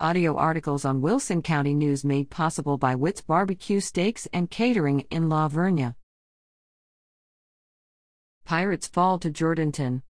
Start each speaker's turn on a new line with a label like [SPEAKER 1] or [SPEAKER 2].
[SPEAKER 1] Audio articles on Wilson County News made possible by Witt's Barbecue Steaks and Catering in La Vernia. Pirates fall to Jourdanton.